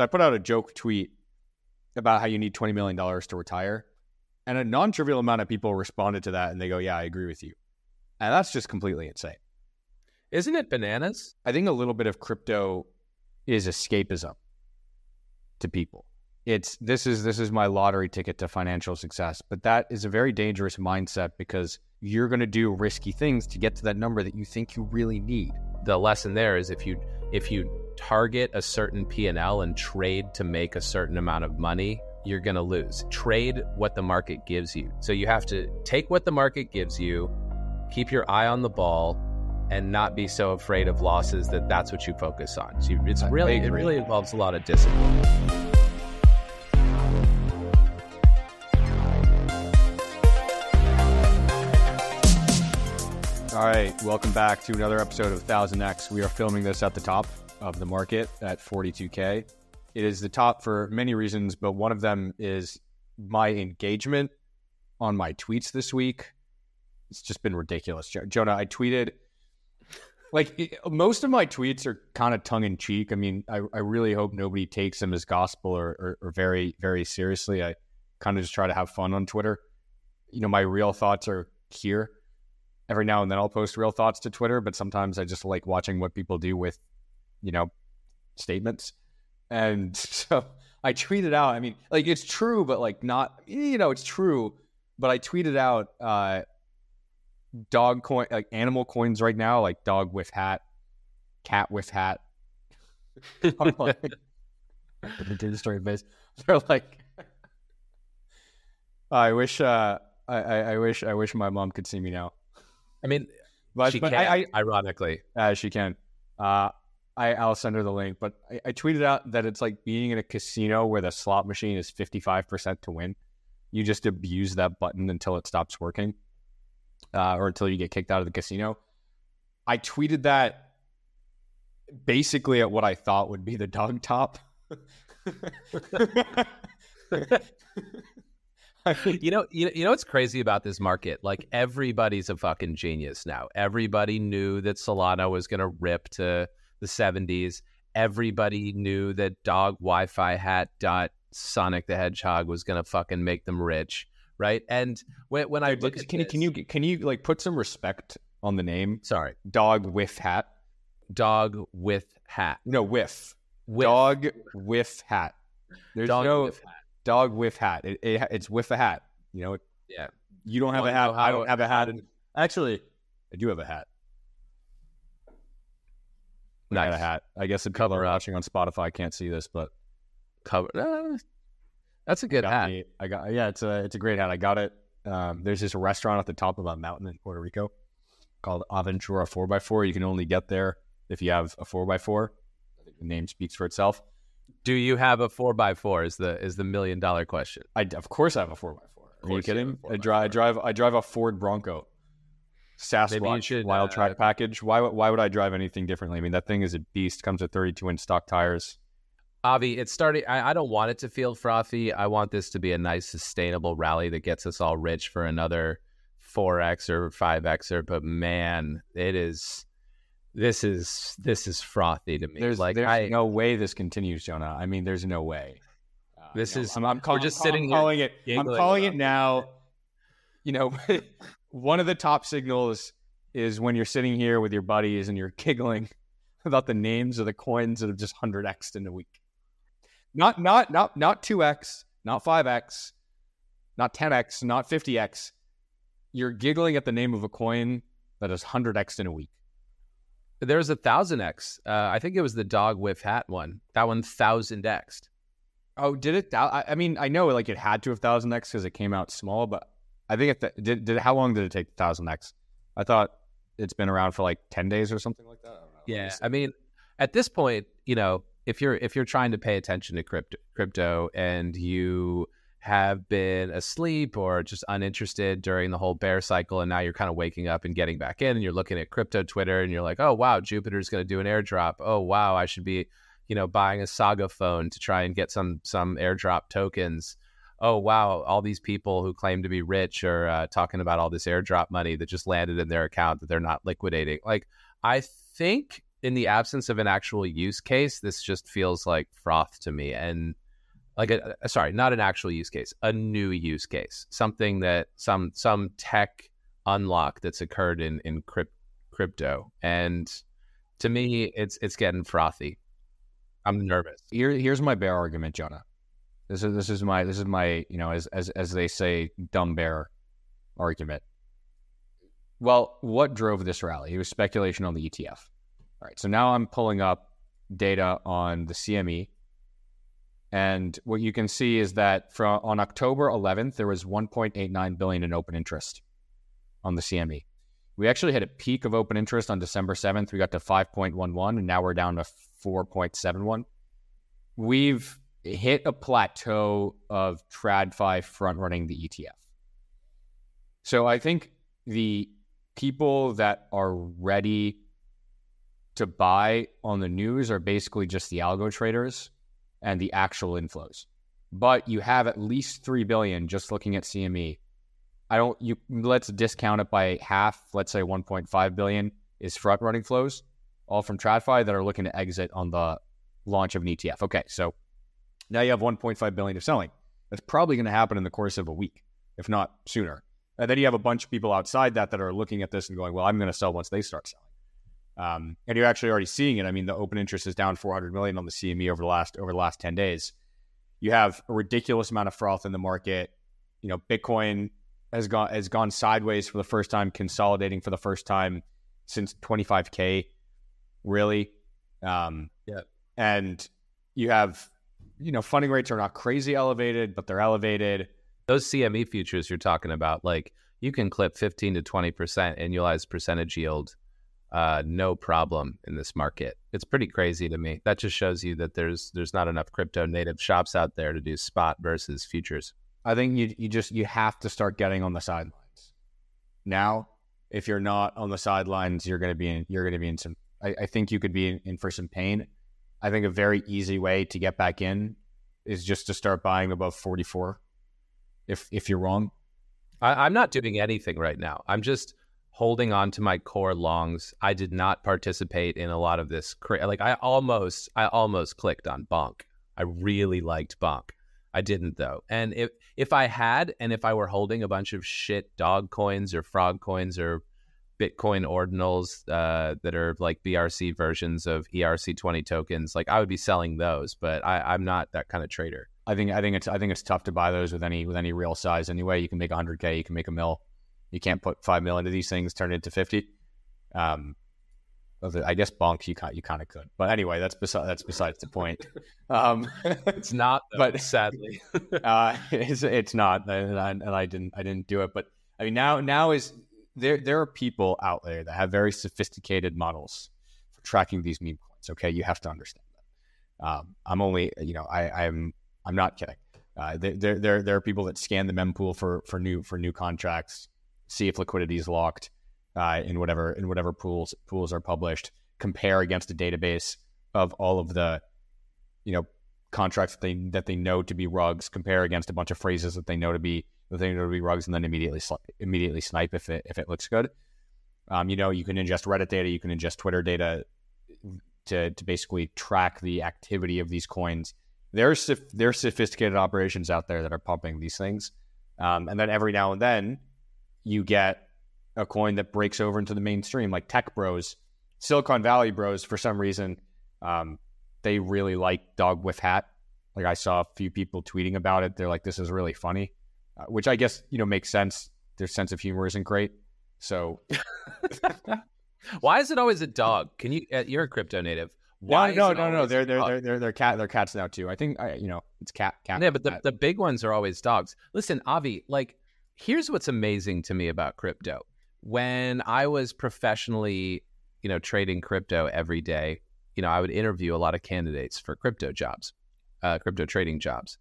So I put out a joke tweet about how you need $20 million to retire. And a non trivial amount of people responded to that and they go, Yeah, I agree with you. And that's just completely insane. Isn't it bananas? I think a little bit of crypto is escapism to people. It's this is this is my lottery ticket to financial success, but that is a very dangerous mindset because you're going to do risky things to get to that number that you think you really need. The lesson there is if you if you target a certain P&L and trade to make a certain amount of money, you're going to lose. Trade what the market gives you. So you have to take what the market gives you, keep your eye on the ball, and not be so afraid of losses that that's what you focus on. So it's really it really involves a lot of discipline. All right, welcome back to another episode of 1000X. We are filming this at the top of the market at 42K. It is the top for many reasons, but one of them is my engagement on my tweets this week. It's just been ridiculous. Jonah, I tweeted like most of my tweets are kind of tongue in cheek. I mean, I, I really hope nobody takes them as gospel or, or, or very, very seriously. I kind of just try to have fun on Twitter. You know, my real thoughts are here. Every now and then I'll post real thoughts to Twitter, but sometimes I just like watching what people do with, you know, statements. And so I tweeted out, I mean, like it's true, but like not, you know, it's true. But I tweeted out, uh, dog coin, like animal coins right now, like dog with hat, cat with hat. I'm like, the story base. They're like, I wish, uh, I, I, I, wish, I wish my mom could see me now. I mean, but, she but can, I, I, ironically, uh, she can. Uh, I, I'll send her the link, but I, I tweeted out that it's like being in a casino where the slot machine is 55% to win. You just abuse that button until it stops working uh, or until you get kicked out of the casino. I tweeted that basically at what I thought would be the dog top. you know, you, you know what's crazy about this market? Like everybody's a fucking genius now. Everybody knew that Solana was going to rip to the 70s. Everybody knew that dog Wi-Fi hat dot Sonic the Hedgehog was going to fucking make them rich right? And when, when I look at can this, you can you can you like put some respect on the name? Sorry, dog with hat. Dog with hat. No, with. with. Dog with hat. There's dog no with hat. dog with hat. It, it, it's with a hat. You know. yeah. You don't have a hat. I don't have a hat. And actually, I do have a hat. Nice. I got a hat. I guess the people are watching on Spotify can't see this, but cover. Uh, that's a good hat. Me, I got yeah, it's a it's a great hat. I got it. Um, there's this restaurant at the top of a mountain in Puerto Rico called Aventura Four x Four. You can only get there if you have a four x four. The name speaks for itself. Do you have a four x four? Is the is the million dollar question? I of course I have a four x four. Are you kidding? I drive I drive I drive a Ford Bronco. Sasquatch should, wild uh, track package. Why why would I drive anything differently? I mean that thing is a beast. Comes with 32 inch stock tires. Avi, it's starting. I, I, don't want it to feel frothy. I want this to be a nice, sustainable rally that gets us all rich for another 4x or 5xer. But man, it is. This is this is frothy to me. There's like there's I, no way this continues, Jonah. I mean, there's no way. Uh, this is. I'm, I'm, call, we're just I'm, sitting. I'm calling it. I'm calling it now. You know, one of the top signals is when you're sitting here with your buddies and you're giggling about the names of the coins that have just hundred x in a week. Not not not not 2x, not 5x, not 10x, not 50x. You're giggling at the name of a coin that is 100x in a week. There's a 1000x. Uh, I think it was the dog with hat one. That one 1000x. Oh, did it? I mean, I know like it had to have 1000x because it came out small, but I think it did, did. How long did it take 1000x? I thought it's been around for like 10 days or something like that. I yeah. I mean, at this point, you know, if you're if you're trying to pay attention to crypto, crypto and you have been asleep or just uninterested during the whole bear cycle and now you're kind of waking up and getting back in and you're looking at crypto twitter and you're like oh wow jupiter's going to do an airdrop oh wow i should be you know buying a saga phone to try and get some some airdrop tokens oh wow all these people who claim to be rich are uh, talking about all this airdrop money that just landed in their account that they're not liquidating like i think in the absence of an actual use case, this just feels like froth to me. And like, a, a, sorry, not an actual use case, a new use case, something that some some tech unlock that's occurred in in crypt, crypto. And to me, it's it's getting frothy. I'm nervous. Here, here's my bear argument, Jonah. This is this is my this is my you know as as as they say dumb bear argument. Well, what drove this rally? It was speculation on the ETF. All right, so now I'm pulling up data on the CME, and what you can see is that from on October 11th there was 1.89 billion in open interest on the CME. We actually had a peak of open interest on December 7th. We got to 5.11, and now we're down to 4.71. We've hit a plateau of TradFi front running the ETF. So I think the people that are ready to buy on the news are basically just the algo traders and the actual inflows. But you have at least 3 billion just looking at CME. I don't you let's discount it by half, let's say 1.5 billion is front running flows all from TradFi that are looking to exit on the launch of an ETF. Okay, so now you have 1.5 billion of selling. That's probably going to happen in the course of a week, if not sooner. And then you have a bunch of people outside that that are looking at this and going, "Well, I'm going to sell once they start selling." Um, and you're actually already seeing it. I mean, the open interest is down 400 million on the CME over the last over the last 10 days. You have a ridiculous amount of froth in the market. You know, Bitcoin has gone has gone sideways for the first time, consolidating for the first time since 25k. Really, um, yeah. And you have, you know, funding rates are not crazy elevated, but they're elevated. Those CME futures you're talking about, like you can clip 15 to 20 percent annualized percentage yield uh, no problem in this market. It's pretty crazy to me. That just shows you that there's there's not enough crypto native shops out there to do spot versus futures. I think you you just you have to start getting on the sidelines. Now, if you're not on the sidelines, you're going to be in you're to be in some. I, I think you could be in, in for some pain. I think a very easy way to get back in is just to start buying above 44. If if you're wrong, I, I'm not doing anything right now. I'm just holding on to my core longs. I did not participate in a lot of this. Like I almost, I almost clicked on Bonk. I really liked Bonk. I didn't though. And if if I had, and if I were holding a bunch of shit dog coins or frog coins or Bitcoin ordinals uh, that are like BRC versions of ERC20 tokens, like I would be selling those. But I, I'm not that kind of trader. I think I think it's I think it's tough to buy those with any with any real size anyway. You can make 100k, you can make a mill you can't put five mil into these things, turn it into fifty. Um, I guess bonk you kind you kind of could, but anyway, that's beside that's besides the point. Um, it's not, though, but sadly, uh, it's it's not, and I, and I didn't I didn't do it. But I mean, now now is there there are people out there that have very sophisticated models for tracking these meme coins. Okay, you have to understand that. Um, I'm only you know I I'm I'm not kidding. Uh, there there there are people that scan the mempool for for new for new contracts see if liquidity is locked uh, in whatever in whatever pools pools are published. Compare against a database of all of the you know contracts that they that they know to be rugs. Compare against a bunch of phrases that they know to be that thing to be rugs, and then immediately immediately snipe if it if it looks good. Um, you know, you can ingest Reddit data, you can ingest Twitter data to to basically track the activity of these coins. There's there's sophisticated operations out there that are pumping these things, um, and then every now and then you get a coin that breaks over into the mainstream, like Tech Bros, Silicon Valley Bros. For some reason, um, they really like Dog with Hat. Like I saw a few people tweeting about it. They're like, "This is really funny," uh, which I guess you know makes sense. Their sense of humor isn't great, so. Why is it always a dog? Can you? Uh, you're a crypto native. Why no, no, no, no. They're they're, they're they're they're cat. They're cats now too. I think I, you know it's cat cat. Yeah, but the, the big ones are always dogs. Listen, Avi, like here's what's amazing to me about crypto. When I was professionally, you know, trading crypto every day, you know, I would interview a lot of candidates for crypto jobs, uh, crypto trading jobs.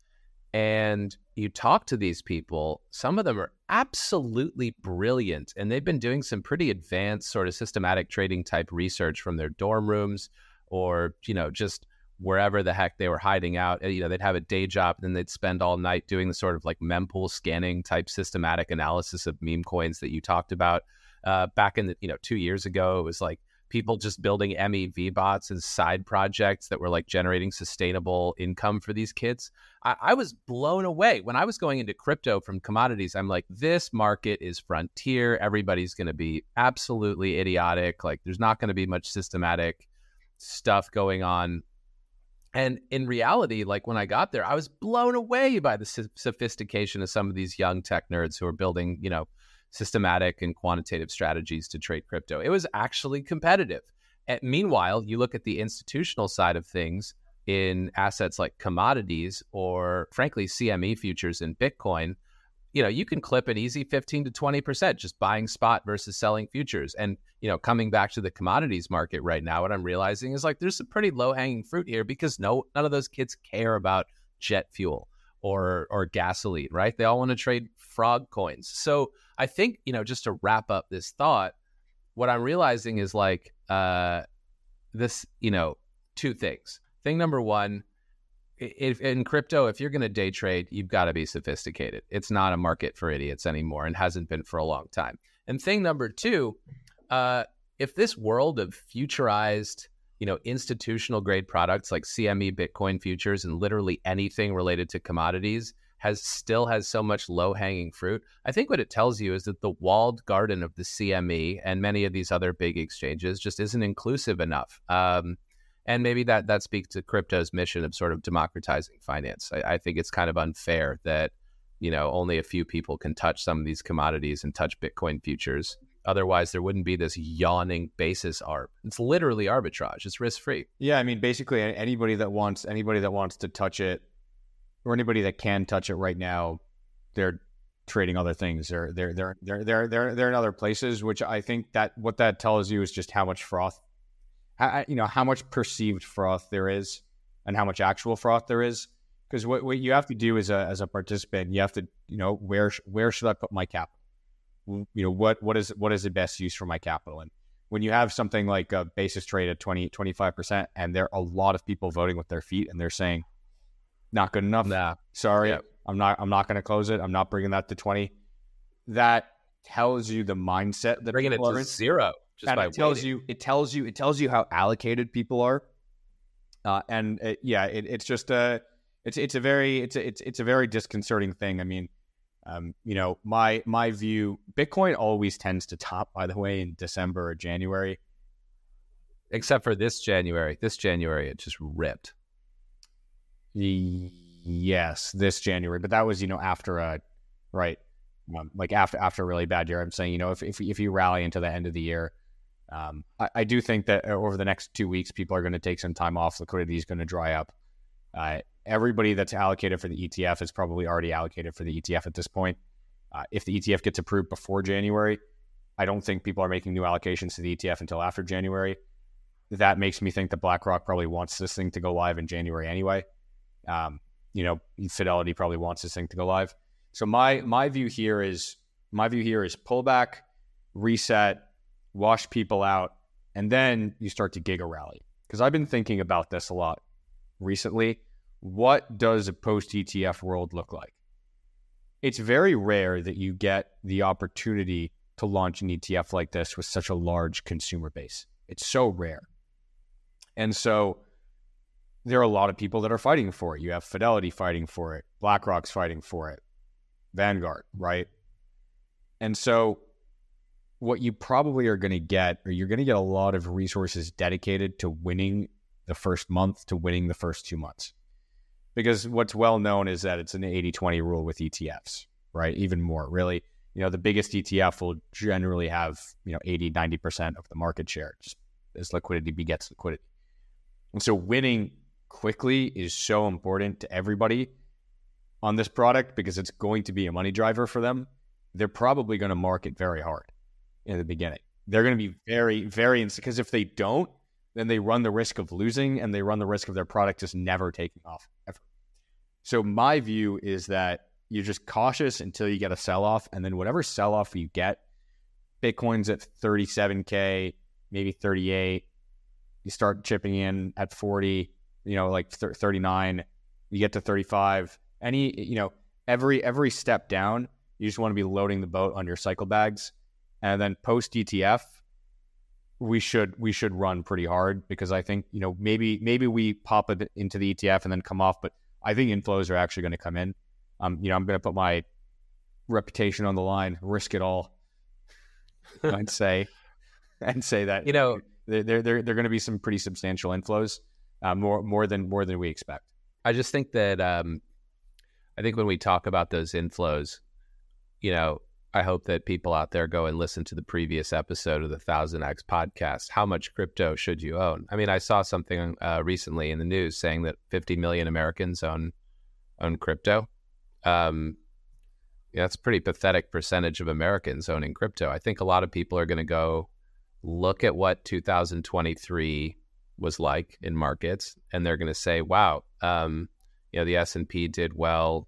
And you talk to these people, some of them are absolutely brilliant. And they've been doing some pretty advanced, sort of systematic trading type research from their dorm rooms or, you know, just wherever the heck they were hiding out. You know, they'd have a day job and then they'd spend all night doing the sort of like mempool scanning type systematic analysis of meme coins that you talked about. Uh, back in the, you know, two years ago, it was like people just building MEV bots as side projects that were like generating sustainable income for these kids. I, I, was blown away when I was going into crypto from commodities. I'm like, this market is frontier. Everybody's going to be absolutely idiotic. Like, there's not going to be much systematic stuff going on. And in reality, like when I got there, I was blown away by the sophistication of some of these young tech nerds who are building, you know, systematic and quantitative strategies to trade crypto. It was actually competitive. And meanwhile, you look at the institutional side of things in assets like commodities or frankly CME futures in Bitcoin, you know, you can clip an easy 15 to 20% just buying spot versus selling futures. And, you know, coming back to the commodities market right now, what I'm realizing is like there's some pretty low hanging fruit here because no none of those kids care about jet fuel or or gasoline, right? They all want to trade frog coins. So I think, you know, just to wrap up this thought, what I'm realizing is like uh, this, you know, two things. Thing number one, if in crypto, if you're going to day trade, you've got to be sophisticated. It's not a market for idiots anymore, and hasn't been for a long time. And thing number two, uh, if this world of futurized, you know, institutional grade products like CME Bitcoin futures and literally anything related to commodities has still has so much low hanging fruit. I think what it tells you is that the walled garden of the CME and many of these other big exchanges just isn't inclusive enough. Um, and maybe that that speaks to crypto's mission of sort of democratizing finance. I, I think it's kind of unfair that you know only a few people can touch some of these commodities and touch Bitcoin futures. Otherwise, there wouldn't be this yawning basis arb. It's literally arbitrage. It's risk free. Yeah, I mean, basically, anybody that wants anybody that wants to touch it or anybody that can touch it right now, they're trading other things. They're they're they're they're they're they're, they're in other places, which I think that what that tells you is just how much froth, how, you know, how much perceived froth there is, and how much actual froth there is. Because what, what you have to do as a as a participant, you have to you know where where should I put my capital? You know what what is what is the best use for my capital? And when you have something like a basis trade at 20 25 percent, and there are a lot of people voting with their feet, and they're saying not good enough. Nah. Sorry. Yep. I'm not I'm not going to close it. I'm not bringing that to 20. That tells you the mindset that bringing it to zero just and it tells waiting. you it tells you it tells you how allocated people are. Uh, and it, yeah, it, it's just a it's it's a very it's a, it's it's a very disconcerting thing. I mean, um, you know, my my view, Bitcoin always tends to top. By the way, in December or January, except for this January. This January, it just ripped. Yes, this January, but that was you know after a right, um, like after after a really bad year. I'm saying you know if if, if you rally into the end of the year, um, I, I, do think that uh, over the next two weeks, people are going to take some time off. Liquidity is going to dry up. Uh, everybody that's allocated for the ETF is probably already allocated for the ETF at this point. Uh, if the ETF gets approved before January, I don't think people are making new allocations to the ETF until after January. That makes me think that BlackRock probably wants this thing to go live in January anyway. Um, you know, Fidelity probably wants this thing to go live. So my my view here is my view here is pull back, reset, wash people out, and then you start to giga rally. Because I've been thinking about this a lot recently. What does a post ETF world look like? It's very rare that you get the opportunity to launch an ETF like this with such a large consumer base. It's so rare. And so there are a lot of people that are fighting for it. You have Fidelity fighting for it, BlackRock's fighting for it, Vanguard, right? And so what you probably are going to get, or you're going to get a lot of resources dedicated to winning the first month, to winning the first two months. Because what's well known is that it's an 80 20 rule with ETFs, right? Even more, really. You know, the biggest ETF will generally have, you know, 80, 90% of the market share, just as liquidity begets liquidity. And so winning quickly is so important to everybody on this product because it's going to be a money driver for them. They're probably going to market very hard in the beginning. They're going to be very, very, because if they don't, then they run the risk of losing and they run the risk of their product just never taking off. So my view is that you're just cautious until you get a sell off. And then whatever sell off you get, Bitcoin's at 37K, maybe 38. You start chipping in at 40 you know, like 39, you get to 35. Any, you know, every every step down, you just want to be loading the boat on your cycle bags. And then post ETF, we should we should run pretty hard because I think you know maybe maybe we pop it into the ETF and then come off, but I think inflows are actually going to come in. Um, you know, I'm going to put my reputation on the line, risk it all, and say and say that you know there there there, are going to be some pretty substantial inflows, uh, more more than more than we expect. I just think that um, I think when we talk about those inflows, you know, I hope that people out there go and listen to the previous episode of the Thousand X podcast. How much crypto should you own? I mean, I saw something uh, recently in the news saying that 50 million Americans own own crypto. Um, yeah, that's a pretty pathetic percentage of Americans owning crypto. I think a lot of people are going to go look at what 2023 was like in markets, and they're going to say, "Wow, um, you know, the S and P did well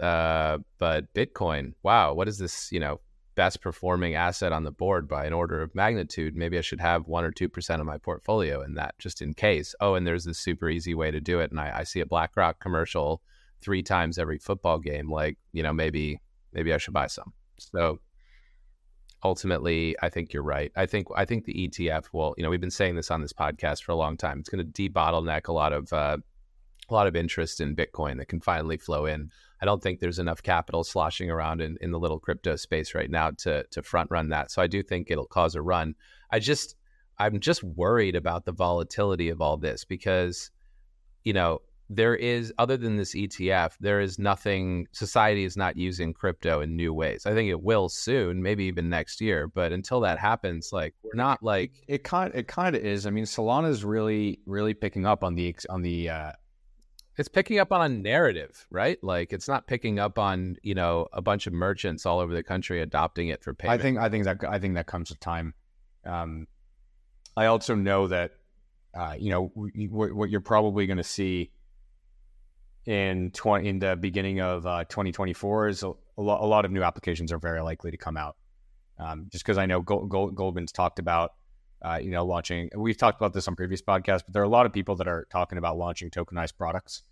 uh, but Bitcoin, wow, what is this? You know, best performing asset on the board by an order of magnitude. Maybe I should have one or two percent of my portfolio in that, just in case. Oh, and there's this super easy way to do it. And I, I see a BlackRock commercial three times every football game. Like, you know, maybe maybe I should buy some. So ultimately, I think you're right. I think I think the ETF will. You know, we've been saying this on this podcast for a long time. It's going to debottleneck a lot of. Uh, a lot of interest in Bitcoin that can finally flow in. I don't think there's enough capital sloshing around in, in the little crypto space right now to to front run that. So I do think it'll cause a run. I just I'm just worried about the volatility of all this because you know there is other than this ETF there is nothing society is not using crypto in new ways. I think it will soon, maybe even next year, but until that happens like we're not like it kind it kind of is. I mean Solana is really really picking up on the on the uh it's picking up on a narrative, right? Like it's not picking up on you know a bunch of merchants all over the country adopting it for payment. I think I think that I think that comes with time. Um, I also know that uh, you know what you're probably going to see in 20 in the beginning of uh, 2024 is a, a, lo- a, lot of new applications are very likely to come out. Um, just because I know Gold, Gold, Goldman's talked about uh, you know, launching. We've talked about this on previous podcasts, but there are a lot of people that are talking about launching tokenized products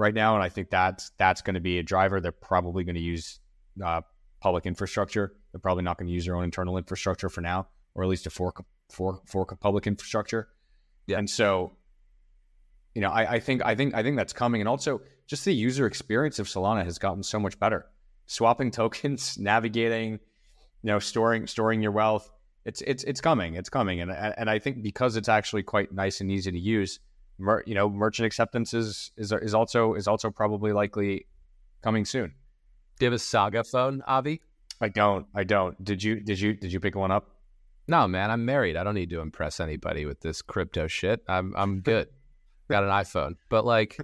right now, and I think that's that's going to be a driver. They're probably going to use uh, public infrastructure. They're probably not going to use their own internal infrastructure for now, or at least a fork fork of public infrastructure. Yeah. And so, you know, I, I think I think I think that's coming, and also just the user experience of Solana has gotten so much better. Swapping tokens, navigating, you know, storing storing your wealth it's it's it's coming. It's coming, and and I think because it's actually quite nice and easy to use, mer, you know, merchant acceptance is, is is also is also probably likely coming soon. Do you have a Saga phone, Avi? I don't. I don't. Did you? Did you? Did you pick one up? No, man. I'm married. I don't need to impress anybody with this crypto shit. I'm I'm good. Got an iPhone, but like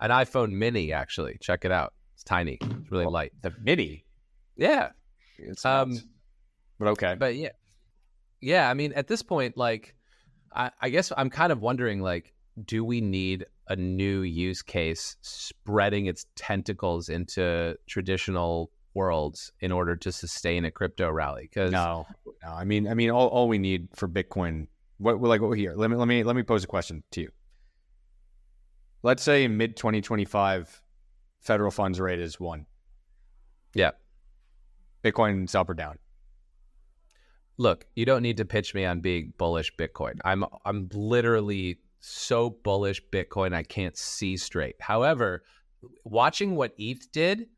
an iPhone Mini. Actually, check it out. It's tiny. It's really well, light. The Mini. Yeah. It's um. But okay. But yeah, yeah, I mean, at this point, like, I, I guess I'm kind of wondering, like, do we need a new use case spreading its tentacles into traditional worlds in order to sustain a crypto rally? Because no, no, I mean, I mean, all, all we need for Bitcoin, what like what here? Let me let me let me pose a question to you. Let's say in mid 2025, federal funds rate is one. Yeah. Bitcoin's up or down look, you don't need to pitch me on being bullish Bitcoin. I'm I'm literally so bullish Bitcoin I can't see straight. However, watching what ETH did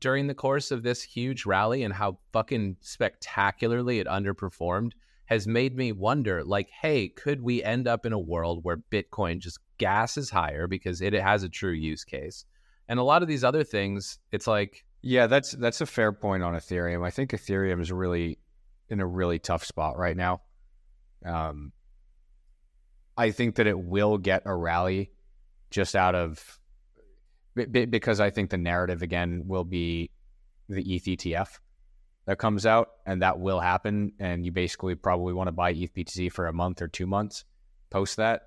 during the course of this huge rally and how fucking spectacularly it underperformed has made me wonder like hey could we end up in a world where bitcoin just gas is higher because it has a true use case and a lot of these other things it's like yeah that's that's a fair point on ethereum i think ethereum is really in a really tough spot right now. Um, I think that it will get a rally just out of because I think the narrative again will be the ETH ETF that comes out, and that will happen. And you basically probably want to buy ETH BTC for a month or two months post that.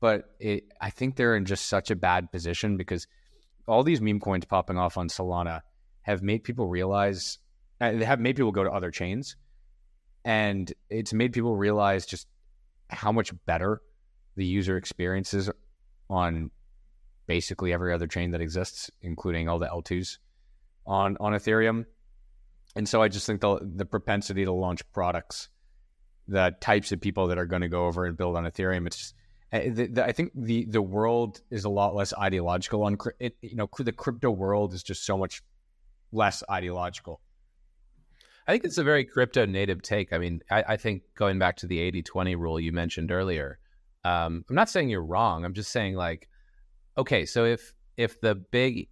But it, I think they're in just such a bad position because all these meme coins popping off on Solana have made people realize, uh, they have made people go to other chains and it's made people realize just how much better the user experiences on basically every other chain that exists, including all the L2s on on Ethereum. And so I just think the the propensity to launch products the types of people that are going to go over and build on Ethereum. It's uh, the, the, I think the the world is a lot less ideological on it. You know, the crypto world is just so much less ideological. I think it's a very crypto native take. I mean, I, I think going back to the 80 20 rule you mentioned earlier, um, I'm not saying you're wrong. I'm just saying, like, okay, so if if the big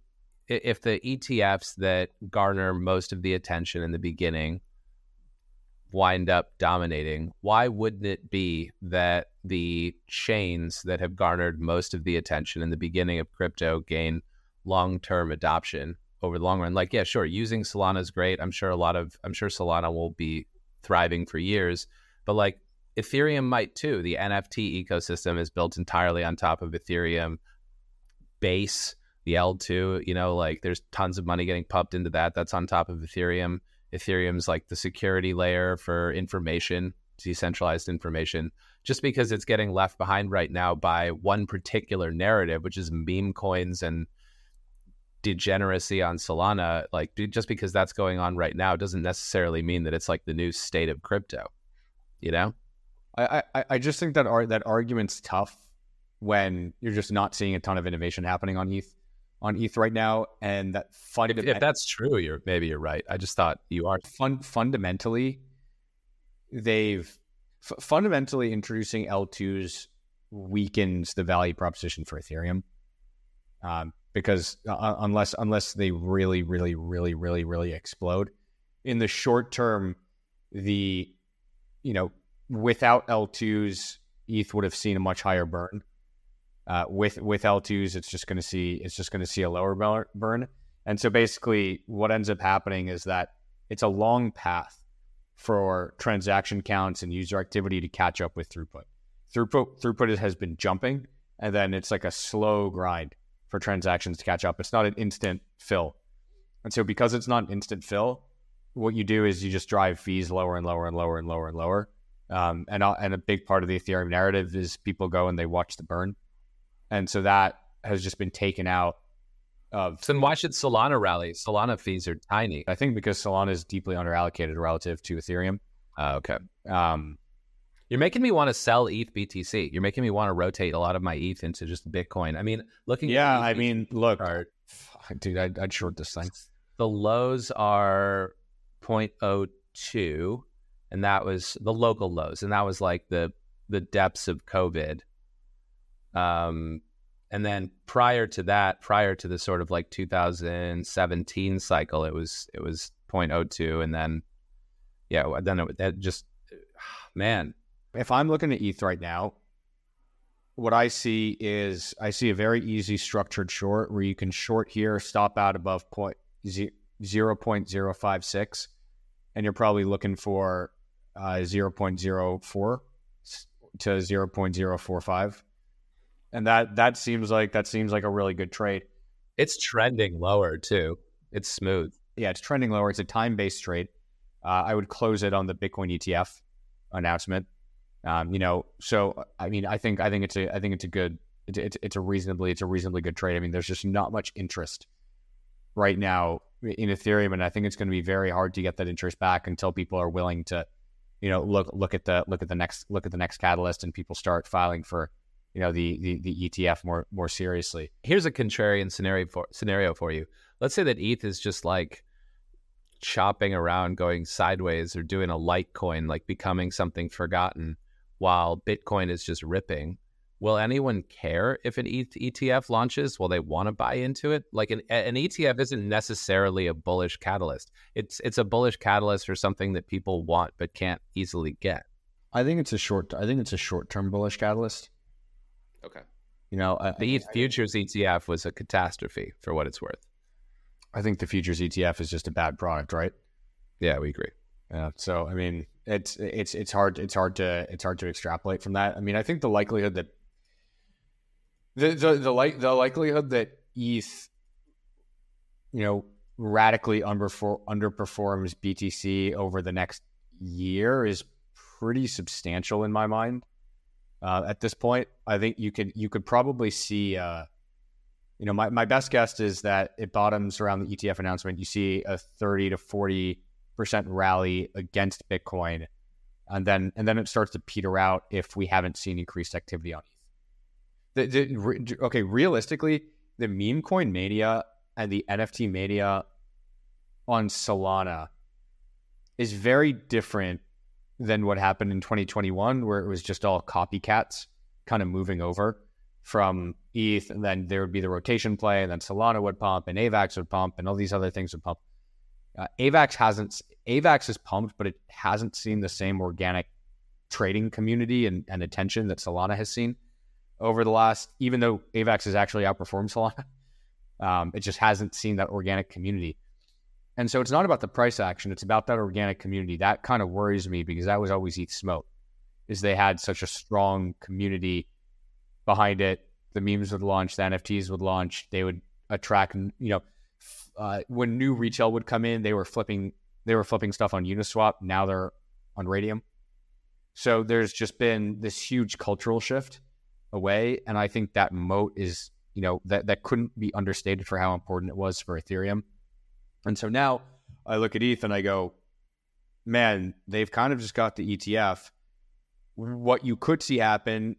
if the ETFs that garner most of the attention in the beginning wind up dominating, why wouldn't it be that the chains that have garnered most of the attention in the beginning of crypto gain long term adoption over the long run? Like, yeah, sure, using Solana is great. I'm sure a lot of, I'm sure Solana will be thriving for years, but like Ethereum might too. The NFT ecosystem is built entirely on top of Ethereum base, the L2, you know, like there's tons of money getting pumped into that. That's on top of Ethereum. Ethereum's like the security layer for information, decentralized information. Just because it's getting left behind right now by one particular narrative, which is meme coins and degeneracy on Solana, like just because that's going on right now doesn't necessarily mean that it's like the new state of crypto. You know? I, I, I just think that ar- that argument's tough when you're just not seeing a ton of innovation happening on ETH on ETH right now, and that if, if, that's true, you're maybe you're right. I just thought you are fun- fundamentally they've f- fundamentally introducing L2s weakens the value proposition for Ethereum. Um, because uh, uh, unless unless they really really really really really explode in the short term the you know without L2s ETH would have seen a much higher burn uh, with with L2s, it's just going to see it's just going to see a lower burn. And so basically, what ends up happening is that it's a long path for transaction counts and user activity to catch up with throughput. Throughput throughput has been jumping, and then it's like a slow grind for transactions to catch up. It's not an instant fill, and so because it's not an instant fill, what you do is you just drive fees lower and lower and lower and lower and lower. Um, and and a big part of the Ethereum narrative is people go and they watch the burn and so that has just been taken out of. So then why should Solana rally? Solana fees are tiny. I think because Solana is deeply underallocated relative to Ethereum. Uh, okay. Um, you're making me want to sell ETH BTC. You're making me want to rotate a lot of my ETH into just Bitcoin. I mean, looking. Yeah, I mean, look, chart, dude, I'd, I'd short this thing. The lows are 0.02, and that was the local lows, and that was like the the depths of COVID. Um, and then prior to that, prior to the sort of like 2017 cycle, it was it was 0.02, and then yeah, then it, just man. If I'm looking at ETH right now, what I see is I see a very easy structured short where you can short here, stop out above point zero point zero five six, and you're probably looking for uh, zero point zero four to zero point zero four five and that that seems like that seems like a really good trade. It's trending lower too. It's smooth. Yeah, it's trending lower. It's a time based trade. Uh, I would close it on the Bitcoin ETF announcement. Um, you know, so I mean, I think I think it's a I think it's a good it's, it's it's a reasonably it's a reasonably good trade. I mean, there's just not much interest right now in Ethereum, and I think it's going to be very hard to get that interest back until people are willing to, you know, look look at the look at the next look at the next catalyst, and people start filing for you know the, the the ETF more more seriously. Here's a contrarian scenario for scenario for you. Let's say that ETH is just like chopping around, going sideways, or doing a Litecoin, like becoming something forgotten, while Bitcoin is just ripping. Will anyone care if an ETF launches? Will they want to buy into it? Like an, an ETF isn't necessarily a bullish catalyst. It's it's a bullish catalyst for something that people want but can't easily get. I think it's a short. I think it's a short term bullish catalyst. Okay. You know, I, the I, futures I, ETF was a catastrophe for what it's worth. I think the futures ETF is just a bad product, right? Yeah, we agree. Yeah. So I mean, it's it's it's hard it's hard to it's hard to extrapolate from that. I mean, I think the likelihood that the the the, the likelihood that ETH, you know, radically underperforms BTC over the next year is pretty substantial in my mind uh, at this point. I think you could you could probably see. Uh, you know, my, my best guess is that it bottoms around the ETF announcement. You see a thirty to forty percent rally against Bitcoin, and then and then it starts to peter out if we haven't seen increased activity on ETH. The, the, okay, realistically, the meme coin mania and the NFT mania on Solana is very different than what happened in 2021, where it was just all copycats kind of moving over from ETH, and then there would be the rotation play, and then Solana would pump, and AVAX would pump, and all these other things would pump. Uh, AVAX hasn't AVAX is pumped, but it hasn't seen the same organic trading community and, and attention that Solana has seen over the last. Even though AVAX has actually outperformed Solana, um, it just hasn't seen that organic community. And so it's not about the price action; it's about that organic community. That kind of worries me because that was always ETH smoke, is they had such a strong community behind it. The memes would launch, the NFTs would launch. They would attract, you know, uh, when new retail would come in, they were flipping they were flipping stuff on Uniswap. Now they're on Raydium. So there's just been this huge cultural shift away, and I think that moat is you know that that couldn't be understated for how important it was for Ethereum. And so now I look at ETH and I go, man, they've kind of just got the ETF. What you could see happen,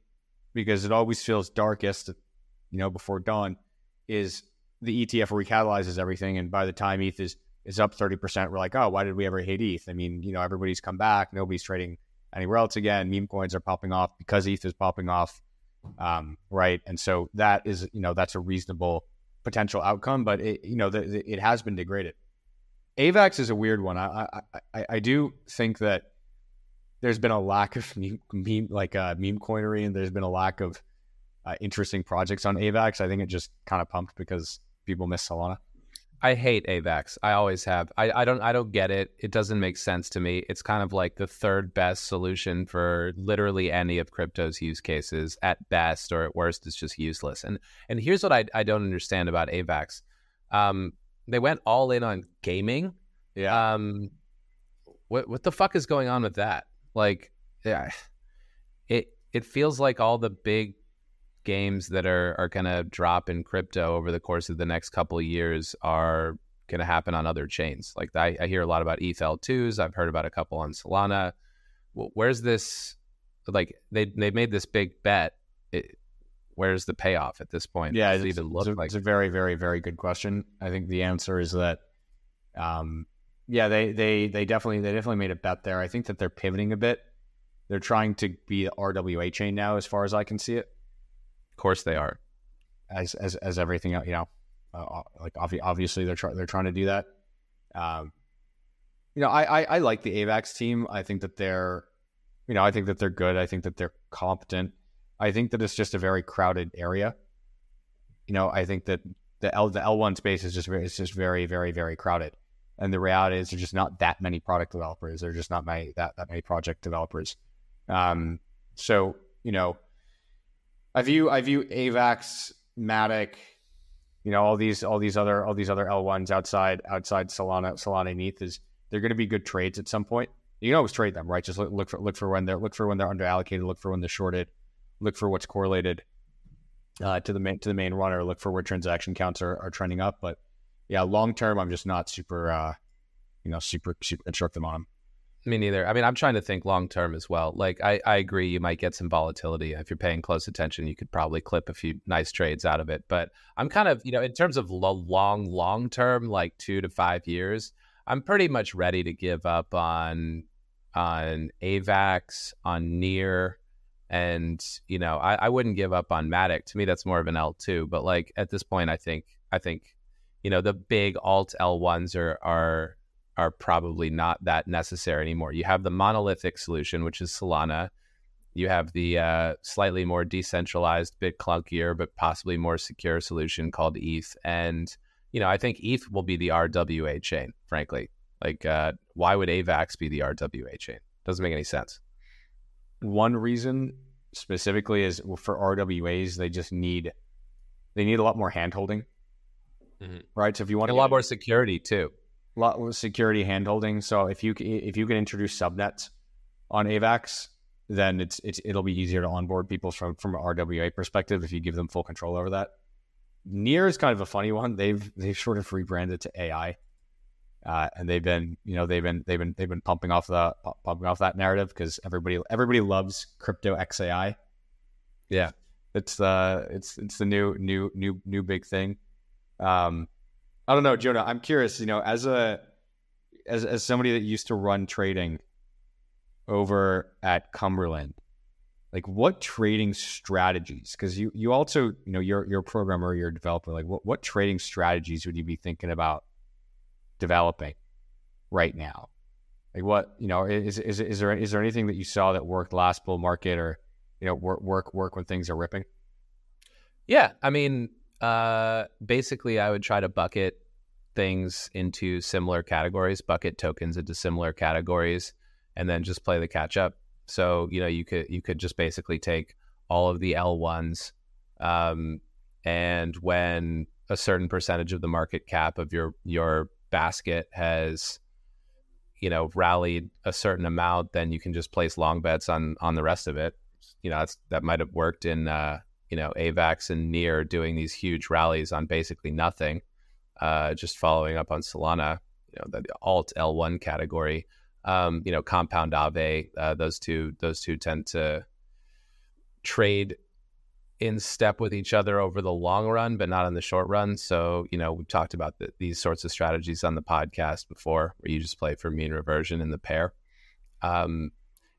because it always feels darkest, you know, before dawn, is the ETF recatalyzes everything, and by the time ETH is is up thirty percent, we're like, oh, why did we ever hate ETH? I mean, you know, everybody's come back, nobody's trading anywhere else again. Meme coins are popping off because ETH is popping off, um, right? And so that is, you know, that's a reasonable potential outcome, but it, you know, the, the, it has been degraded. AVAX is a weird one. I, I, I, I do think that there's been a lack of meme, meme like uh, meme coinery, and there's been a lack of uh, interesting projects on AVAX. I think it just kind of pumped because people miss Solana. I hate AVAX. I always have. I, I don't I don't get it. It doesn't make sense to me. It's kind of like the third best solution for literally any of crypto's use cases. At best or at worst, it's just useless. And and here's what I I don't understand about AVAX. Um, they went all in on gaming. Yeah. Um, what what the fuck is going on with that? Like, yeah, it it feels like all the big games that are are going to drop in crypto over the course of the next couple of years are going to happen on other chains. Like I, I, hear a lot about ETH2s. I've heard about a couple on Solana. Where's this? Like they they made this big bet. It, where's the payoff at this point? Yeah, it's, even look it's, a, like? it's a very very very good question. I think the answer is that, um, yeah, they they they definitely they definitely made a bet there. I think that they're pivoting a bit. They're trying to be the RWA chain now, as far as I can see it course they are. As as as everything you know, uh, like obviously they're they're trying to do that. Um, you know, I, I I like the AVAX team. I think that they're, you know, I think that they're good. I think that they're competent. I think that it's just a very crowded area. You know, I think that the L the L one space is just very it's just very very very crowded. And the reality is there's just not that many product developers. There's just not many that that many project developers. Um, so you know, I view I view Avax, Matic, you know, all these all these other all these other L ones outside outside Solana Solana and ETH is they're going to be good trades at some point. You can always trade them, right? Just look, look for look for when they're look for when they're under allocated, look for when they're shorted, look for what's correlated uh, to the main to the main runner, look for where transaction counts are, are trending up. But yeah, long term, I'm just not super, uh, you know, super super instructive on them. Me neither. I mean, I'm trying to think long term as well. Like, I, I agree, you might get some volatility. If you're paying close attention, you could probably clip a few nice trades out of it. But I'm kind of, you know, in terms of long, long term, like two to five years, I'm pretty much ready to give up on on AVAX, on Near, and you know, I, I wouldn't give up on Matic. To me, that's more of an L two. But like at this point, I think I think, you know, the big alt L ones are are are probably not that necessary anymore. You have the monolithic solution, which is Solana. You have the uh, slightly more decentralized, bit clunkier, but possibly more secure solution called ETH. And, you know, I think ETH will be the RWA chain, frankly. Like, uh, why would AVAX be the RWA chain? Doesn't make any sense. One reason specifically is for RWAs, they just need they need a lot more handholding, mm-hmm. right? So if you want a lot more security too, lot of security handholding. So if you if you can introduce subnets on AVAX, then it's it's it'll be easier to onboard people from from an RWA perspective if you give them full control over that. Near is kind of a funny one. They've they've sort of rebranded to AI. uh, and they've been you know they've been they've been they've been pumping off the pumping off that narrative because everybody everybody loves crypto XAI. Yeah, it's uh it's it's the new new new new big thing. Um, I don't know, Jonah. I'm curious. You know, as a as as somebody that used to run trading over at Cumberland, like what trading strategies? Because you you also you know you're you're a programmer, you're a developer. Like what what trading strategies would you be thinking about developing right now? Like what you know is is is there is there anything that you saw that worked last bull market or you know work work work when things are ripping? Yeah, I mean, uh, basically, I would try to bucket things into similar categories, bucket tokens into similar categories, and then just play the catch up. So you know, you could you could just basically take all of the L ones, um, and when a certain percentage of the market cap of your your basket has you know rallied a certain amount then you can just place long bets on on the rest of it you know that's that might have worked in uh you know avax and near doing these huge rallies on basically nothing uh just following up on solana you know the alt l1 category um you know compound Aave uh, those two those two tend to trade in step with each other over the long run, but not in the short run. So, you know, we've talked about the, these sorts of strategies on the podcast before, where you just play for mean reversion in the pair. Um,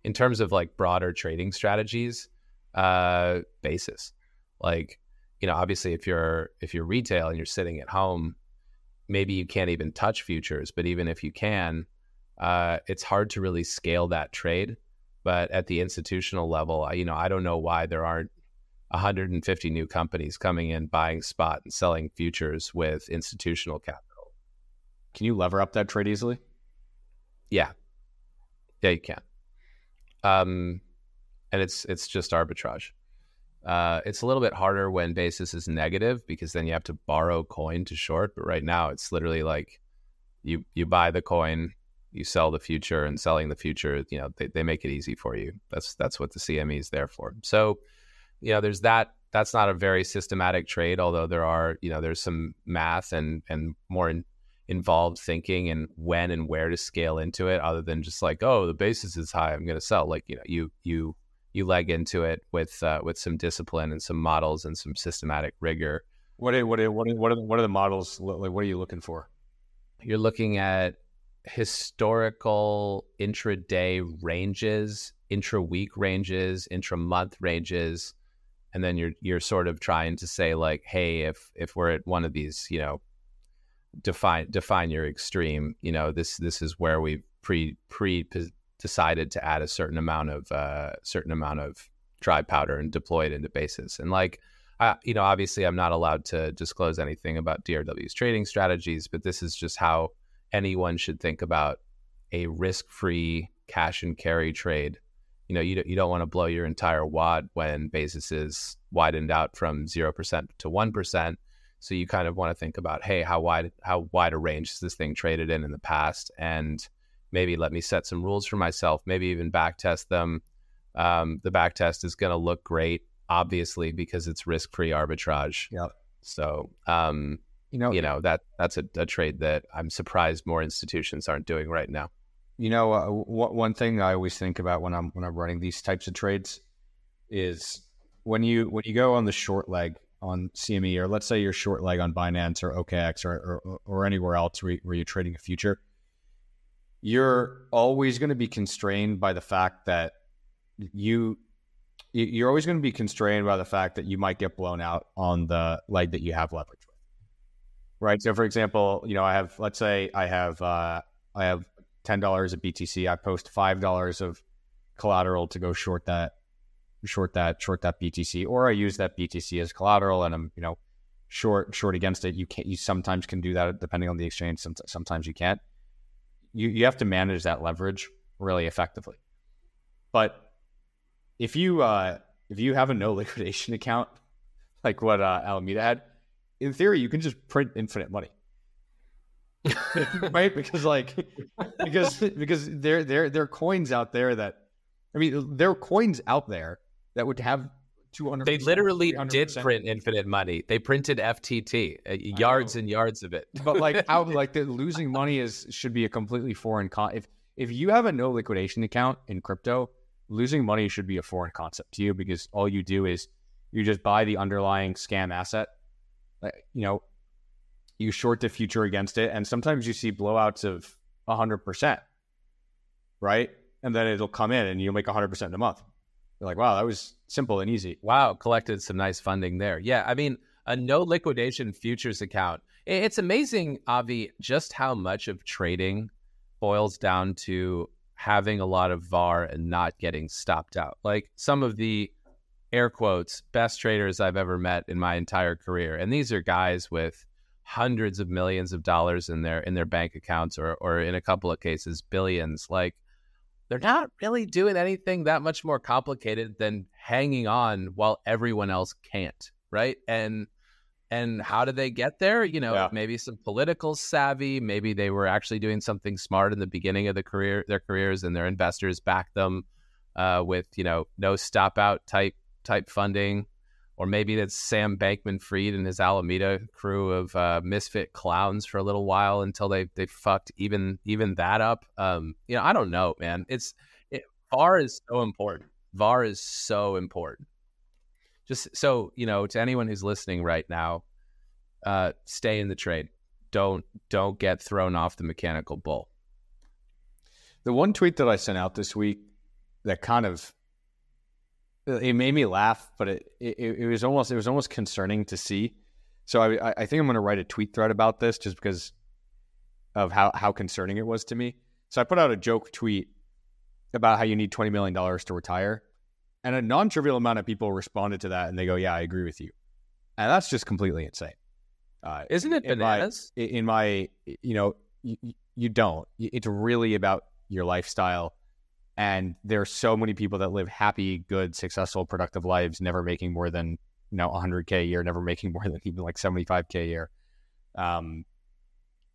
in terms of like broader trading strategies, uh, basis, like, you know, obviously if you're if you're retail and you're sitting at home, maybe you can't even touch futures, but even if you can, uh, it's hard to really scale that trade. But at the institutional level, you know, I don't know why there aren't 150 new companies coming in, buying spot and selling futures with institutional capital. Can you lever up that trade easily? Yeah, yeah, you can. Um, and it's it's just arbitrage. Uh, it's a little bit harder when basis is negative because then you have to borrow coin to short. But right now, it's literally like you you buy the coin, you sell the future, and selling the future. You know, they, they make it easy for you. That's that's what the CME is there for. So you know, there's that. That's not a very systematic trade, although there are, you know, there's some math and and more in, involved thinking and when and where to scale into it, other than just like, oh, the basis is high, I'm going to sell. Like, you know, you you you leg into it with uh, with some discipline and some models and some systematic rigor. What are, what are, what are, what are, the, what are the models like? What are you looking for? You're looking at historical intraday ranges, intra week ranges, intra month ranges, and then you're you're sort of trying to say like hey if if we're at one of these you know define define your extreme you know this this is where we've pre pre decided to add a certain amount of uh certain amount of dry powder and deploy it into basis and like I, you know obviously i'm not allowed to disclose anything about drw's trading strategies but this is just how anyone should think about a risk-free cash and carry trade. You know, you, you don't want to blow your entire wad when basis is widened out from 0% to 1%. So you kind of want to think about, hey, how wide how wide a range has this thing traded in in the past, and maybe let me set some rules for myself. Maybe even back test them. Um, the back test is going to look great, obviously, because it's risk free arbitrage. Yeah. So, um, you know, you know that that's a, a trade that I'm surprised more institutions aren't doing right now. You know, uh, one thing I always think about when I'm when I'm running these types of trades is when you when you go on the short leg on CME or let's say you're short leg on Binance or OKX or or, or anywhere else where, where you're trading a future, you're always going to be constrained by the fact that you you're always going to be constrained by the fact that you might get blown out on the leg that you have leverage with. Right. So, for example, you know, I have, let's say I have, uh, I have ten dollars of BTC, I post five dollars of collateral to go short that, short that, short that BTC, or I use that BTC as collateral and I'm you know short short against it. You can't. You sometimes can do that depending on the exchange. Sometimes you can't. You you have to manage that leverage really effectively. But if you uh, if you have a no liquidation account like what uh, Alameda had, in theory you can just print infinite money. right? Because like because because there there there are coins out there that I mean there are coins out there that would have 200. They literally did print infinite money. They printed FTT, uh, yards and yards of it. but like how like the losing money is should be a completely foreign con. If if you have a no liquidation account in crypto, losing money should be a foreign concept to you because all you do is you just buy the underlying scam asset. Like, you know, you short the future against it, and sometimes you see blowouts of hundred percent, right? And then it'll come in, and you'll make hundred percent in a month. You're like, wow, that was simple and easy. Wow, collected some nice funding there. Yeah, I mean, a no liquidation futures account. It's amazing, Avi, just how much of trading boils down to having a lot of VAR and not getting stopped out. Like some of the air quotes best traders I've ever met in my entire career, and these are guys with hundreds of millions of dollars in their in their bank accounts, or or in a couple of cases billions. Like they're not really doing anything that much more complicated than hanging on while everyone else can't, right? And and how did they get there? You know, yeah. maybe some political savvy, maybe they were actually doing something smart in the beginning of the career their careers and their investors backed them uh, with, you know, no stop out type type funding or maybe that's Sam Bankman Fried and his Alameda crew of uh, misfit clowns for a little while until they they fucked even even that up. Um, you know, I don't know, man. It's it, VAR is so important. VAR is so important. Just so you know, to anyone who's listening right now, uh, stay in the trade. Don't don't get thrown off the mechanical bull. The one tweet that I sent out this week that kind of it made me laugh, but it, it, it was almost it was almost concerning to see. So I I think I'm going to write a tweet thread about this just because of how how concerning it was to me. So I put out a joke tweet about how you need twenty million dollars to retire, and a non-trivial amount of people responded to that, and they go, "Yeah, I agree with you," and that's just completely insane. Uh, Isn't it bananas? In my, in my you know, you, you don't. It's really about your lifestyle and there are so many people that live happy, good, successful, productive lives, never making more than you know 100k a year, never making more than even like 75k a year. Um,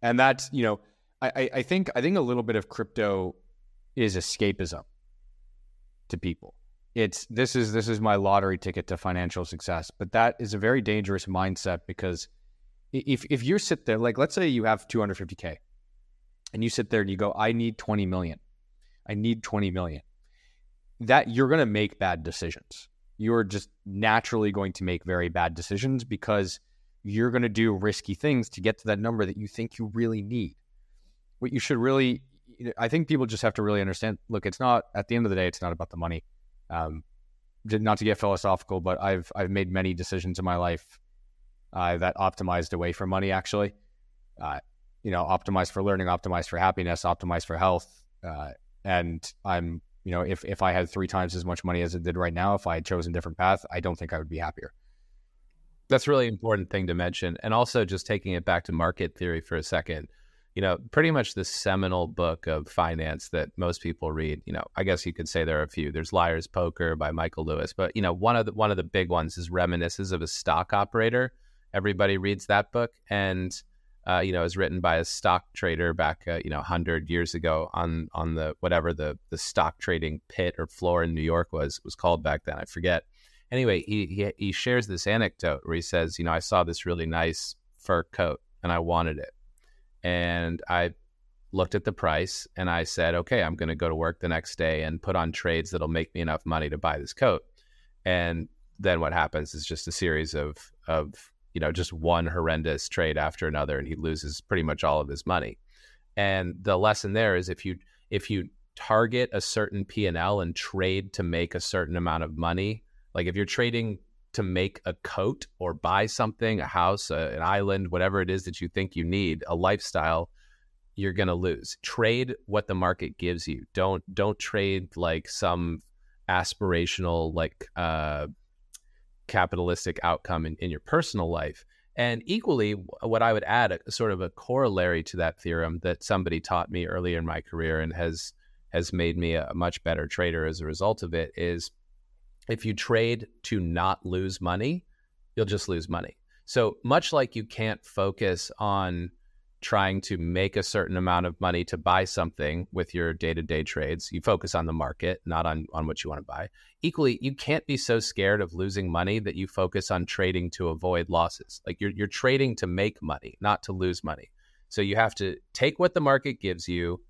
and that's you know, I, I think I think a little bit of crypto is escapism to people. It's this is this is my lottery ticket to financial success, but that is a very dangerous mindset because if if you sit there, like let's say you have 250k, and you sit there and you go, I need 20 million I need 20 million. That you're going to make bad decisions. You're just naturally going to make very bad decisions because you're going to do risky things to get to that number that you think you really need. What you should really, I think people just have to really understand look, it's not, at the end of the day, it's not about the money. Um, not to get philosophical, but I've, I've made many decisions in my life uh, that optimized away from money, actually. Uh, you know, optimized for learning, optimized for happiness, optimized for health. Uh, and I'm, you know, if if I had three times as much money as it did right now, if I had chosen a different path, I don't think I would be happier. That's really important thing to mention. And also just taking it back to market theory for a second, you know, pretty much the seminal book of finance that most people read, you know, I guess you could say there are a few. There's Liar's Poker by Michael Lewis, but you know, one of the one of the big ones is Reminiscences of a Stock Operator. Everybody reads that book and uh, you know, is written by a stock trader back, uh, you know, hundred years ago on on the whatever the the stock trading pit or floor in New York was was called back then. I forget. Anyway, he he he shares this anecdote where he says, you know, I saw this really nice fur coat and I wanted it, and I looked at the price and I said, okay, I'm going to go to work the next day and put on trades that'll make me enough money to buy this coat. And then what happens is just a series of of you know, just one horrendous trade after another, and he loses pretty much all of his money. And the lesson there is if you if you target a certain P and L and trade to make a certain amount of money, like if you're trading to make a coat or buy something, a house, a, an island, whatever it is that you think you need, a lifestyle, you're going to lose. Trade what the market gives you. Don't don't trade like some aspirational like uh capitalistic outcome in, in your personal life. And equally, what I would add, a, sort of a corollary to that theorem that somebody taught me earlier in my career and has has made me a much better trader as a result of it, is if you trade to not lose money, you'll just lose money. So much like you can't focus on trying to make a certain amount of money to buy something with your day-to-day trades. You focus on the market not on on what you want to buy. Equally you can't be so scared of losing money that you focus on trading to avoid losses. Like you're you're trading to make money not to lose money. So you have to take what the market gives you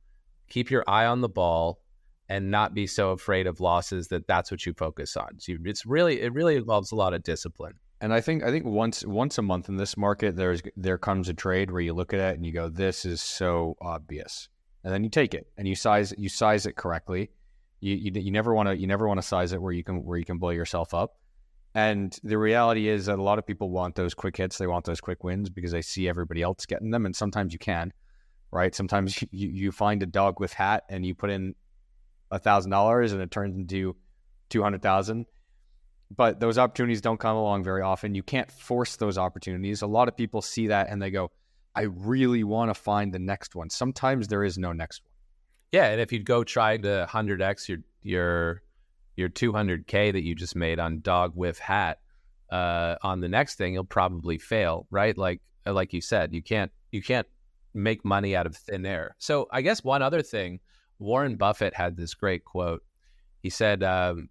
keep your eye on the ball and not be so afraid of losses that that's what you focus on. So you, it's really it really involves a lot of discipline and I think I think once once a month in this market, there's there comes a trade where you look at it and you go, "This is so obvious," and then you take it and you size you size it correctly. You you, you never want to you never want to size it where you can where you can blow yourself up. And the reality is that a lot of people want those quick hits. They want those quick wins because they see everybody else getting them. And sometimes you can, right? Sometimes you, you find a dog with hat and you put in a thousand dollars and it turns into two hundred thousand but those opportunities don't come along very often. You can't force those opportunities. A lot of people see that and they go, I really want to find the next one. Sometimes there is no next one. Yeah, and if you'd go try to 100x your your your 200k that you just made on dog with hat uh, on the next thing, you'll probably fail, right? Like uh, like you said, you can't you can't make money out of thin air. So I guess one other thing, Warren Buffett had this great quote. He said, um,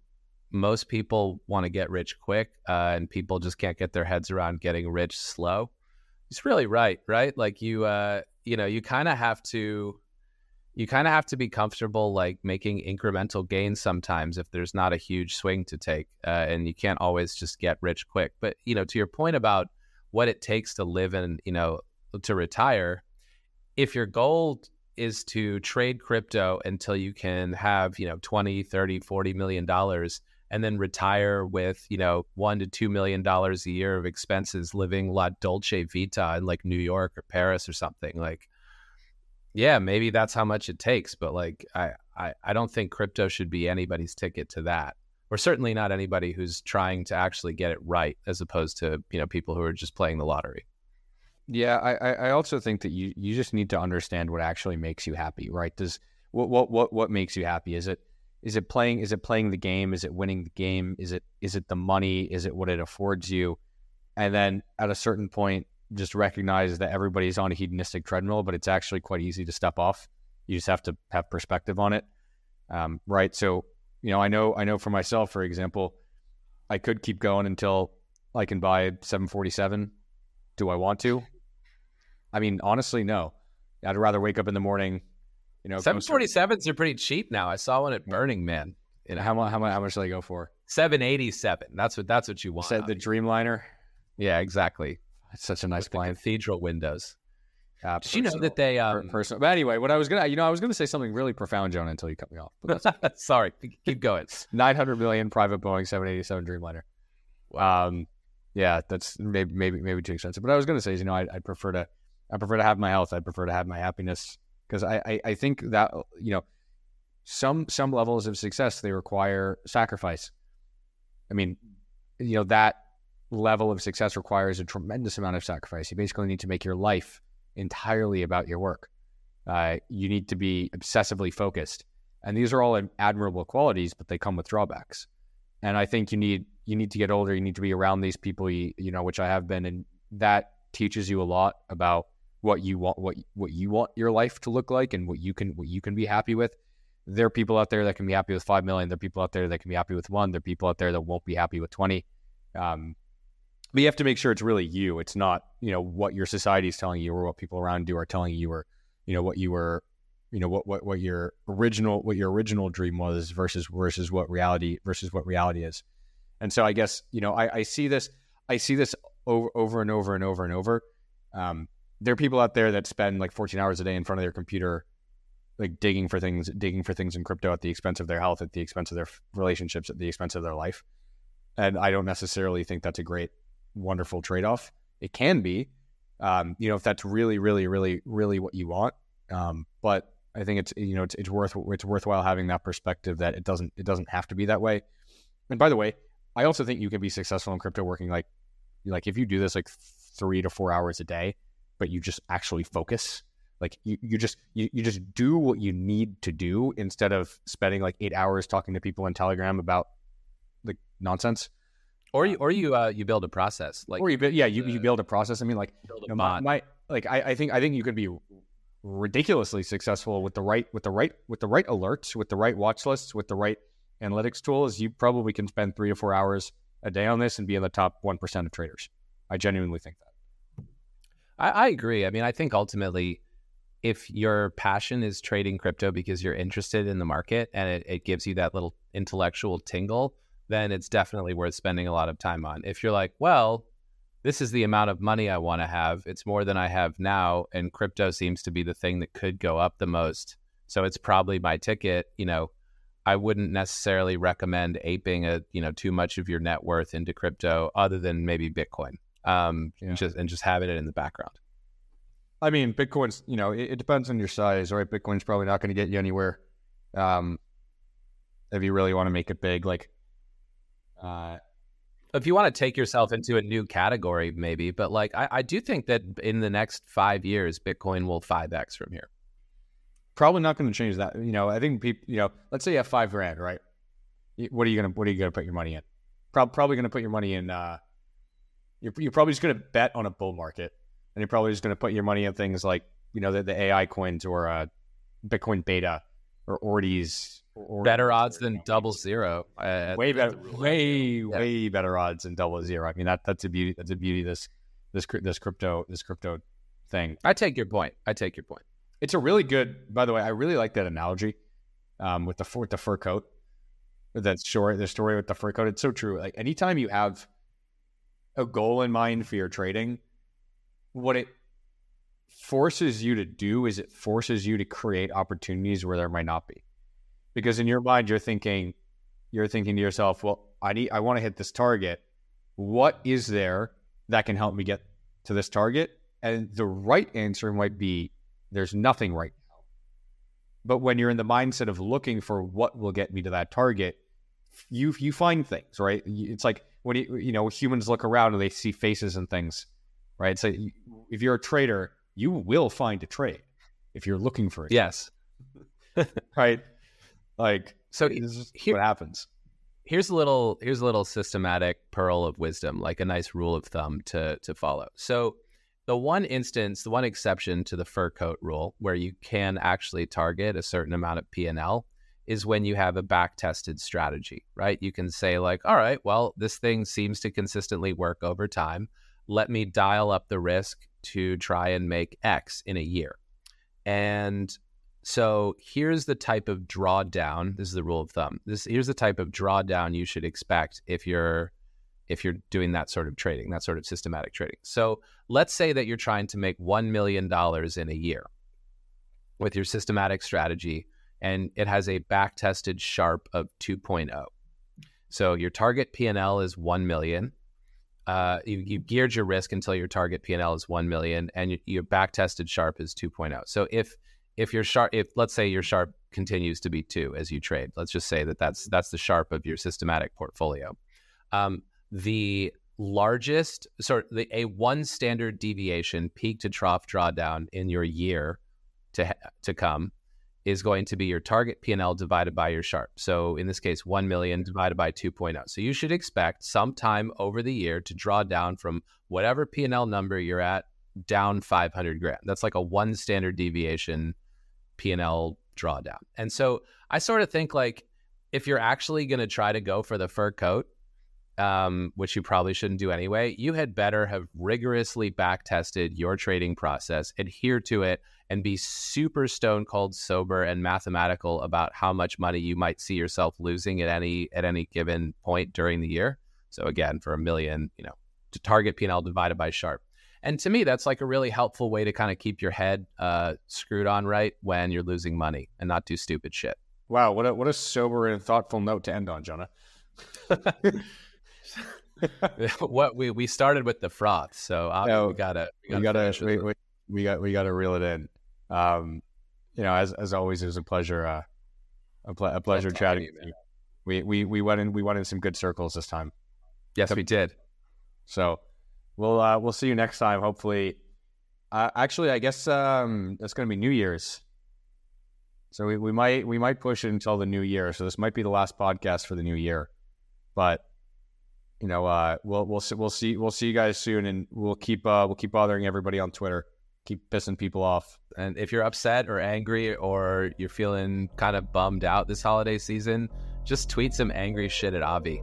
most people want to get rich quick, uh, and people just can't get their heads around getting rich slow. He's really right, right? Like you, uh, you know, you kind of have to, you kind of have to be comfortable like making incremental gains sometimes if there's not a huge swing to take, uh, and you can't always just get rich quick. But you know, to your point about what it takes to live and you know to retire, if your goal is to trade crypto until you can have you know 20 30 40 million dollars and then retire with you know one to two million dollars a year of expenses living la dolce vita in like new york or paris or something like yeah maybe that's how much it takes but like i i, I don't think crypto should be anybody's ticket to that or certainly not anybody who's trying to actually get it right as opposed to you know people who are just playing the lottery. Yeah i i also think that you you just need to understand what actually makes you happy right? Does what what what, what makes you happy? Is it is it playing is it playing the game? Is it winning the game? Is it is it the money? Is it what it affords you? And then at a certain point just recognize that everybody's on a hedonistic treadmill but it's actually quite easy to step off. You just have to have perspective on it. Um, right so you know i know i know for myself for example i could keep going until i can buy 747 do i want to? I mean honestly no. I'd rather wake up in the morning you know, seven forty sevens are pretty cheap now. I saw one at Burning Man. You know, how much? How much? How much do they go for? Seven eighty seven. That's what. That's what you want. Said the Dreamliner. Yeah, exactly. It's such a nice plane. Cathedral windows. Uh, Did you know that they um, personal? But anyway, what I was gonna, you know, I was gonna say something really profound, Jonah, until you cut me off. Sorry, keep going. Nine hundred million private Boeing seven eighty seven Dreamliner. Wow. Um, yeah, that's maybe maybe maybe too expensive. But I was gonna say, is, you know, I, I'd prefer to, I prefer to have my health. I prefer to have my happiness because I, I, I think that you know some some levels of success they require sacrifice. I mean, you know that level of success requires a tremendous amount of sacrifice. You basically need to make your life entirely about your work. Uh, you need to be obsessively focused, and these are all admirable qualities, but they come with drawbacks. And I think you need you need to get older. You need to be around these people, you, you know, which I have been, and that teaches you a lot about what you want what what you want your life to look like and what you can what you can be happy with. There are people out there that can be happy with five million. There are people out there that can be happy with one. There are people out there that won't be happy with twenty. Um, but you have to make sure it's really you. It's not you know what your society is telling you or what people around you are telling you or you know what you were you know what what what your original what your original dream was versus versus what reality versus what reality is. And so I guess you know I, I see this I see this over over and over and over and over. Um, there are people out there that spend like 14 hours a day in front of their computer like digging for things digging for things in crypto at the expense of their health at the expense of their relationships at the expense of their life. And i don't necessarily think that's a great wonderful trade-off. It can be um, you know if that's really really really really what you want. Um, but i think it's you know it's, it's worth it's worthwhile having that perspective that it doesn't it doesn't have to be that way. And by the way i also think you can be successful in crypto working like like if you do this like three to four hours a day but you just actually focus like you, you just you, you just do what you need to do instead of spending like eight hours talking to people in telegram about like nonsense or you or you uh you build a process like or you yeah you, you build a process i mean like you know, my, my, like I, I think I think you could be ridiculously successful with the right with the right with the right alerts, with the right watch lists, with the right analytics tools. You probably can spend three to four hours a day on this and be in the top one percent of traders. I genuinely think that. I, I agree. I mean, I think ultimately, if your passion is trading crypto because you're interested in the market and it, it gives you that little intellectual tingle, then it's definitely worth spending a lot of time on. If you're like, well, this is the amount of money I want to have. It's more than I have now. And crypto seems to be the thing that could go up the most. So it's probably my ticket. You know, I wouldn't necessarily recommend aping a, you know, too much of your net worth into crypto other than maybe Bitcoin. Um, yeah. just and just having it in the background. I mean, Bitcoin's, you know, it, it depends on your size, right? Bitcoin's probably not going to get you anywhere. Um, if you really want to make it big, like, uh, if you want to take yourself into a new category, maybe, but like I, I do think that in the next five years, Bitcoin will five x from here. Probably not going to change that. You know, I think people. You know, let's say you have five grand, right? What are you gonna What are you gonna put your money in? Pro- probably going to put your money in. Uh, you're, you're probably just going to bet on a bull market, and you're probably just going to put your money in things like you know the, the AI coins or uh, Bitcoin Beta or Ordies or better odds than double zero. Uh, way better, way yeah. way better odds than double zero. I mean that that's a beauty. That's a beauty. This this this crypto this crypto thing. I take your point. I take your point. It's a really good. By the way, I really like that analogy um, with the with the fur coat. That story, the story with the fur coat. It's so true. Like anytime you have a goal in mind for your trading, what it forces you to do is it forces you to create opportunities where there might not be because in your mind you're thinking you're thinking to yourself, well, I need I want to hit this target. What is there that can help me get to this target? And the right answer might be there's nothing right now. But when you're in the mindset of looking for what will get me to that target, you you find things, right? It's like when you, you know humans look around and they see faces and things, right? So if you're a trader, you will find a trade if you're looking for it. Yes. right. Like, so this is here, what happens. Here's a little here's a little systematic pearl of wisdom, like a nice rule of thumb to to follow. So the one instance, the one exception to the fur coat rule where you can actually target a certain amount of PNL is when you have a back tested strategy, right? You can say, like, all right, well, this thing seems to consistently work over time. Let me dial up the risk to try and make X in a year. And so here's the type of drawdown. This is the rule of thumb. This here's the type of drawdown you should expect if you're if you're doing that sort of trading, that sort of systematic trading. So let's say that you're trying to make $1 million in a year with your systematic strategy, and it has a back tested Sharpe of 2.0. So your target PL is 1 million. Uh, you, you geared your risk until your target PL is 1 million, and your back tested Sharpe is 2.0. So if if your Sharpe if let's say your Sharpe continues to be two as you trade, let's just say that that's that's the Sharpe of your systematic portfolio. Um, the largest, sort the, a one standard deviation peak to trough drawdown in your year to to come is going to be your target P&L divided by your Sharpe. So in this case, 1 million divided by 2.0. So you should expect sometime over the year to draw down from whatever P&L number you're at down 500 grand. That's like a one standard deviation P&L drawdown. And so I sort of think like if you're actually going to try to go for the fur coat, um, which you probably shouldn't do anyway, you had better have rigorously back tested your trading process, adhere to it, and be super stone cold sober and mathematical about how much money you might see yourself losing at any at any given point during the year. So again, for a million, you know, to target P&L divided by Sharpe. And to me, that's like a really helpful way to kind of keep your head uh, screwed on right when you're losing money and not do stupid shit. Wow, what a what a sober and thoughtful note to end on, Jonah. what we we started with the froth, so we gotta we gotta we, we, we, we, got we gotta reel it in. Um, you know, as as always, it was a pleasure uh, a, ple- a pleasure chatting. You, we we we went in we went in some good circles this time. Yes, we did. So we'll uh, we'll see you next time. Hopefully, uh, actually, I guess um, it's going to be New Year's. So we, we might we might push it until the new year. So this might be the last podcast for the new year, but you know, uh, we'll we'll we'll see we'll see you guys soon, and we'll keep uh, we'll keep bothering everybody on Twitter keep pissing people off. And if you're upset or angry or you're feeling kind of bummed out this holiday season, just tweet some angry shit at Avi.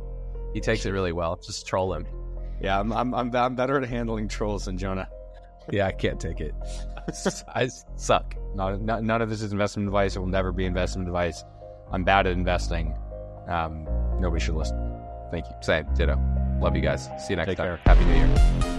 He takes it really well. Just troll him. Yeah, I'm I'm I'm, I'm better at handling trolls than Jonah. Yeah, I can't take it. I suck. No, no, none of this is investment advice. It will never be investment advice. I'm bad at investing. Um, nobody should listen. Thank you. Same. Ditto. Love you guys. See you next Take time. care. Happy New Year.